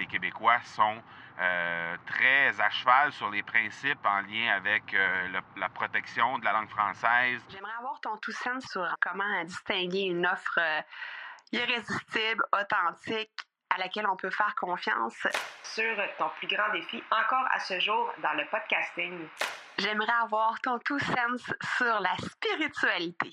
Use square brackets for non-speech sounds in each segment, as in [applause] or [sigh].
les Québécois sont euh, très à cheval sur les principes en lien avec euh, la protection de la langue française. J'aimerais avoir ton tout sens sur comment distinguer une offre euh, irrésistible, authentique, à laquelle on peut faire confiance. Sur ton plus grand défi encore à ce jour dans le podcasting. J'aimerais avoir ton tout sens sur la spiritualité.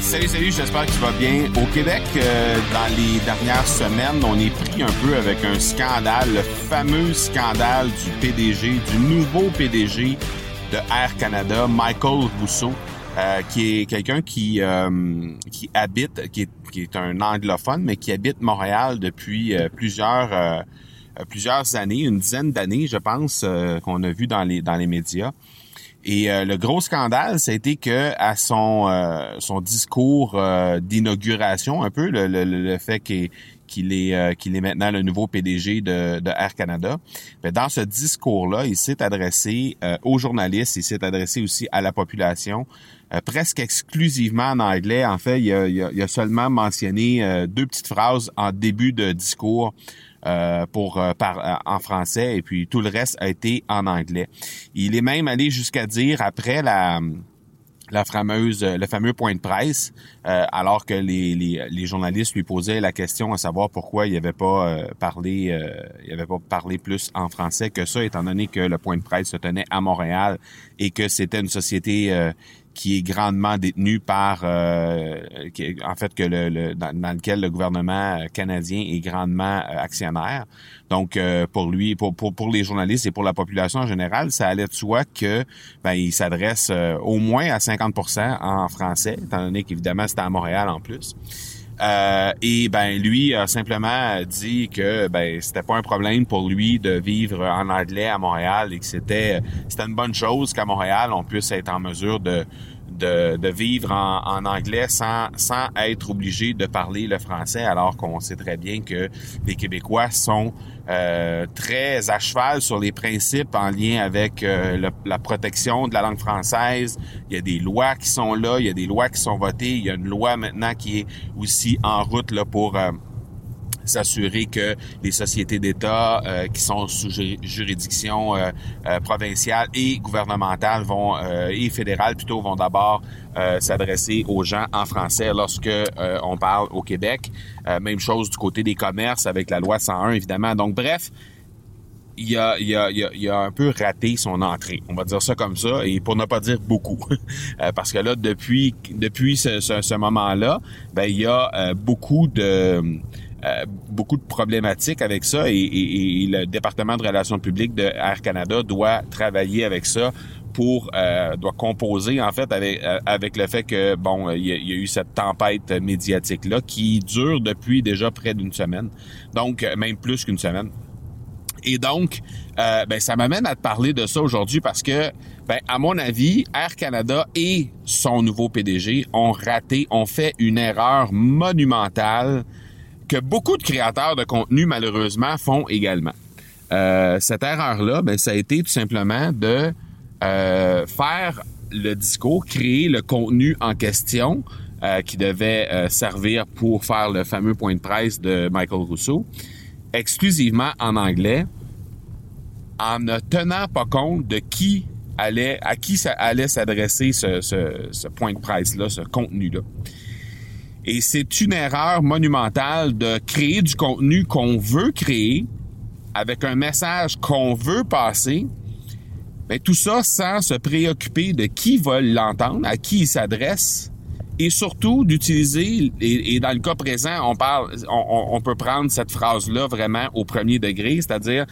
Salut, salut, j'espère que tu vas bien. Au Québec, euh, dans les dernières semaines, on est pris un peu avec un scandale, le fameux scandale du PDG, du nouveau PDG de Air Canada, Michael Rousseau, euh, qui est quelqu'un qui, euh, qui habite, qui est, qui est un anglophone, mais qui habite Montréal depuis plusieurs, plusieurs années, une dizaine d'années, je pense, qu'on a vu dans les, dans les médias. Et euh, le gros scandale, ça a été que à son euh, son discours euh, d'inauguration, un peu le, le, le fait qu'il est qu'il est maintenant le nouveau PDG de, de Air Canada. Mais dans ce discours-là, il s'est adressé aux journalistes, il s'est adressé aussi à la population, presque exclusivement en anglais. En fait, il a, il a seulement mentionné deux petites phrases en début de discours euh, pour euh, par, euh, en français et puis tout le reste a été en anglais. Il est même allé jusqu'à dire après la la fameuse le fameux point de presse alors que les, les, les, journalistes lui posaient la question à savoir pourquoi il avait pas parlé il avait pas parlé plus en français que ça étant donné que le point de presse se tenait à Montréal et que c'était une société qui est grandement détenu par, euh, en fait, que le, dans, lequel le gouvernement canadien est grandement euh, actionnaire. Donc, euh, pour lui, pour, pour, pour les journalistes et pour la population en général, ça allait de soi que ben, il s'adresse au moins à 50% en français, étant donné qu'évidemment c'était à Montréal en plus. Euh, et ben lui a simplement dit que ben c'était pas un problème pour lui de vivre en anglais à Montréal et que c'était c'était une bonne chose qu'à Montréal on puisse être en mesure de de, vivre en, anglais sans, sans être obligé de parler le français, alors qu'on sait très bien que les Québécois sont euh, très à cheval sur les principes en lien avec euh, la protection de la langue française. Il y a des lois qui sont là, il y a des lois qui sont votées, il y a une loi maintenant qui est aussi en route là, pour... Euh, s'assurer que les sociétés d'État euh, qui sont sous juridiction euh, euh, provinciale et gouvernementale vont et fédérale plutôt vont d'abord s'adresser aux gens en français lorsque on parle au Québec. même chose du côté des commerces avec la loi 101 évidemment. Donc bref, il a, il, a, il, a, un peu raté son entrée. On va dire ça comme ça, et pour ne pas dire beaucoup. [laughs] Parce que là, depuis, depuis ce, ce, ce moment-là, ben, il y a beaucoup de euh, beaucoup de problématiques avec ça et, le département de relations publiques de Air Canada doit travailler avec ça pour euh, doit composer en fait avec euh, avec le fait que bon il y, a, eu cette tempête médiatique là qui dure depuis déjà près d'une semaine donc même plus qu'une semaine. Et donc ben ça m'amène à te parler de ça aujourd'hui parce que ben à mon avis Air Canada et son nouveau PDG ont raté ont fait une erreur monumentale que beaucoup de créateurs de contenu, malheureusement, font également. Euh, cette erreur-là, ben, ça a été tout simplement de euh, faire le discours, créer le contenu en question euh, qui devait servir pour faire le fameux point de presse de Michael Rousseau, exclusivement en anglais, en ne tenant pas compte de qui allait, à qui ça allait s'adresser ce, ce, ce point de presse-là, ce contenu-là. Et c'est une erreur monumentale de créer du contenu qu'on veut créer avec un message qu'on veut passer. Mais tout ça sans se préoccuper de qui va l'entendre, à qui il s'adresse, et surtout d'utiliser, et, dans le cas présent, on parle, on, peut prendre cette phrase-là vraiment au premier degré, c'est-à-dire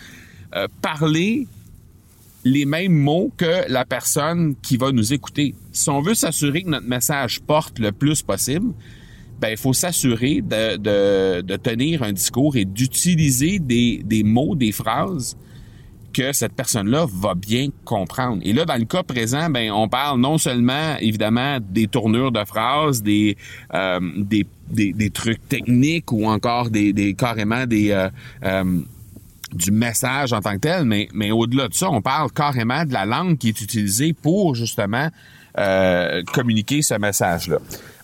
euh, parler les mêmes mots que la personne qui va nous écouter. Si on veut s'assurer que notre message porte le plus possible, ben il faut s'assurer de, de, de, tenir un discours et d'utiliser des, des mots, des phrases que cette personne-là va bien comprendre. Et là, dans le cas présent, ben on parle non seulement évidemment des tournures de phrases, des euh, des, des, des, trucs techniques ou encore des, des carrément des euh, euh, du message en tant que tel, mais, mais au-delà de ça, on parle carrément de la langue qui est utilisée pour justement euh, communiquer ce message-là.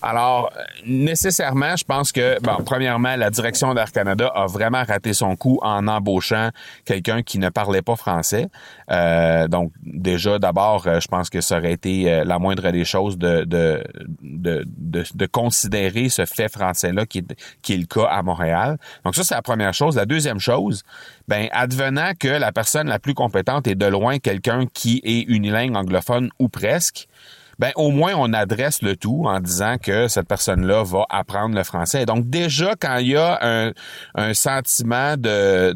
Alors, nécessairement, je pense que, bon, premièrement, la direction d'Air Canada a vraiment raté son coup en embauchant quelqu'un qui ne parlait pas français. Euh, donc, déjà, d'abord, euh, je pense que ça aurait été euh, la moindre des choses de, de, de, de, considérer ce fait français-là qui est, qui est le cas à Montréal. Donc, ça, c'est la première chose. La deuxième chose, ben, advenant que la personne la plus compétente est de loin quelqu'un qui est unilingue anglophone ou presque, ben au moins on adresse le tout en disant que cette personne-là va apprendre le français. donc déjà quand il y a un, un sentiment de,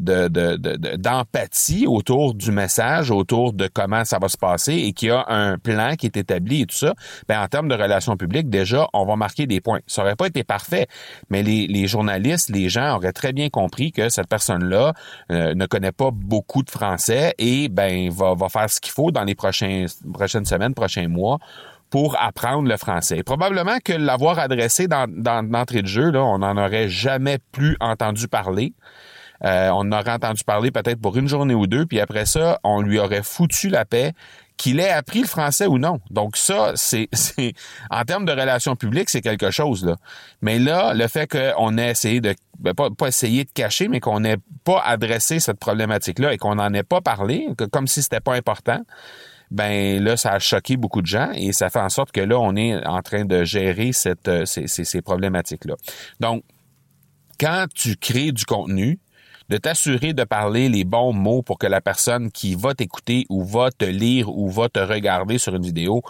d'empathie autour du message, autour de comment ça va se passer et qu'il y a un plan qui est établi et tout ça, ben en termes de relations publiques, déjà on va marquer des points. Ça aurait pas été parfait, mais les, les journalistes, les gens auraient très bien compris que cette personne-là euh, ne connaît pas beaucoup de français et ben va, va faire ce qu'il faut dans les prochains, prochaines semaines, prochains mois pour apprendre le français. Probablement que l'avoir adressé dans, dans l'entrée de jeu, là, on n'en aurait jamais plus entendu parler. Euh, on aurait entendu parler peut-être pour une journée ou deux, puis après ça, on lui aurait foutu la paix qu'il ait appris le français ou non. Donc ça, c'est, [laughs] c'est en termes de relations publiques, c'est quelque chose là. Mais là, le fait qu'on ait essayé de ben, pas, pas essayer de cacher, mais qu'on n'ait pas adressé cette problématique-là et qu'on n'en ait pas parlé, comme si c'était pas important, ben là, ça a choqué beaucoup de gens et ça fait en sorte que là, on est en train de gérer cette, euh, ces, ces, ces problématiques-là. Donc, quand tu crées du contenu, de t'assurer de parler les bons mots pour que la personne qui va t'écouter ou va te lire ou va te regarder sur une vidéo,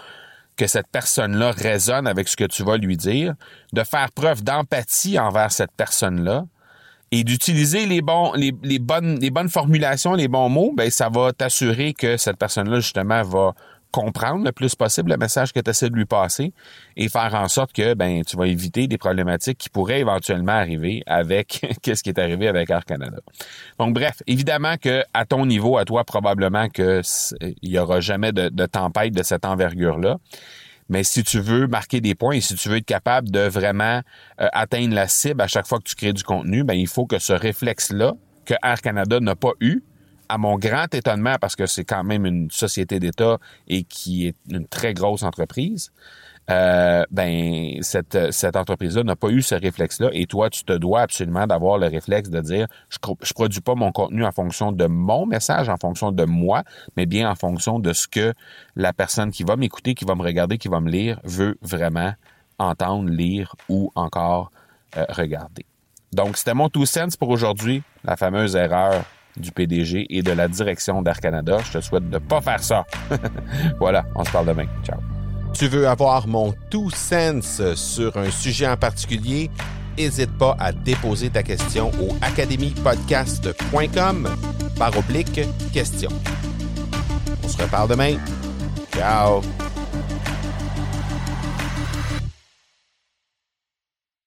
que cette personne-là résonne avec ce que tu vas lui dire, de faire preuve d'empathie envers cette personne-là, et d'utiliser les bonnes les bonnes formulations, les bons mots, ben ça va t'assurer que cette personne-là justement va comprendre le plus possible le message que tu essaies de lui passer et faire en sorte que ben tu vas éviter des problématiques qui pourraient éventuellement arriver avec [laughs] qu'est-ce qui est arrivé avec Air Canada. Donc bref, évidemment que à ton niveau à toi probablement que il y aura jamais de, de tempête de cette envergure là. Mais si tu veux marquer des points et si tu veux être capable de vraiment euh, atteindre la cible à chaque fois que tu crées du contenu, ben il faut que ce réflexe-là, que Air Canada n'a pas eu, à mon grand étonnement, parce que c'est quand même une société d'État et qui est une très grosse entreprise, euh, ben cette, cette entreprise-là n'a pas eu ce réflexe-là et toi, tu te dois absolument d'avoir le réflexe de dire je, je produis pas mon contenu en fonction de mon message, en fonction de moi, mais bien en fonction de ce que la personne qui va m'écouter, qui va me regarder, qui va me lire veut vraiment entendre, lire ou encore euh, regarder. Donc, c'était mon two cents pour aujourd'hui, la fameuse erreur du PDG et de la direction d'Air Canada. Je te souhaite de pas faire ça. [laughs] voilà, on se parle demain. Ciao. Tu veux avoir mon tout sens sur un sujet en particulier? N'hésite pas à déposer ta question au academypodcast.com par oblique question. On se reparle demain. Ciao!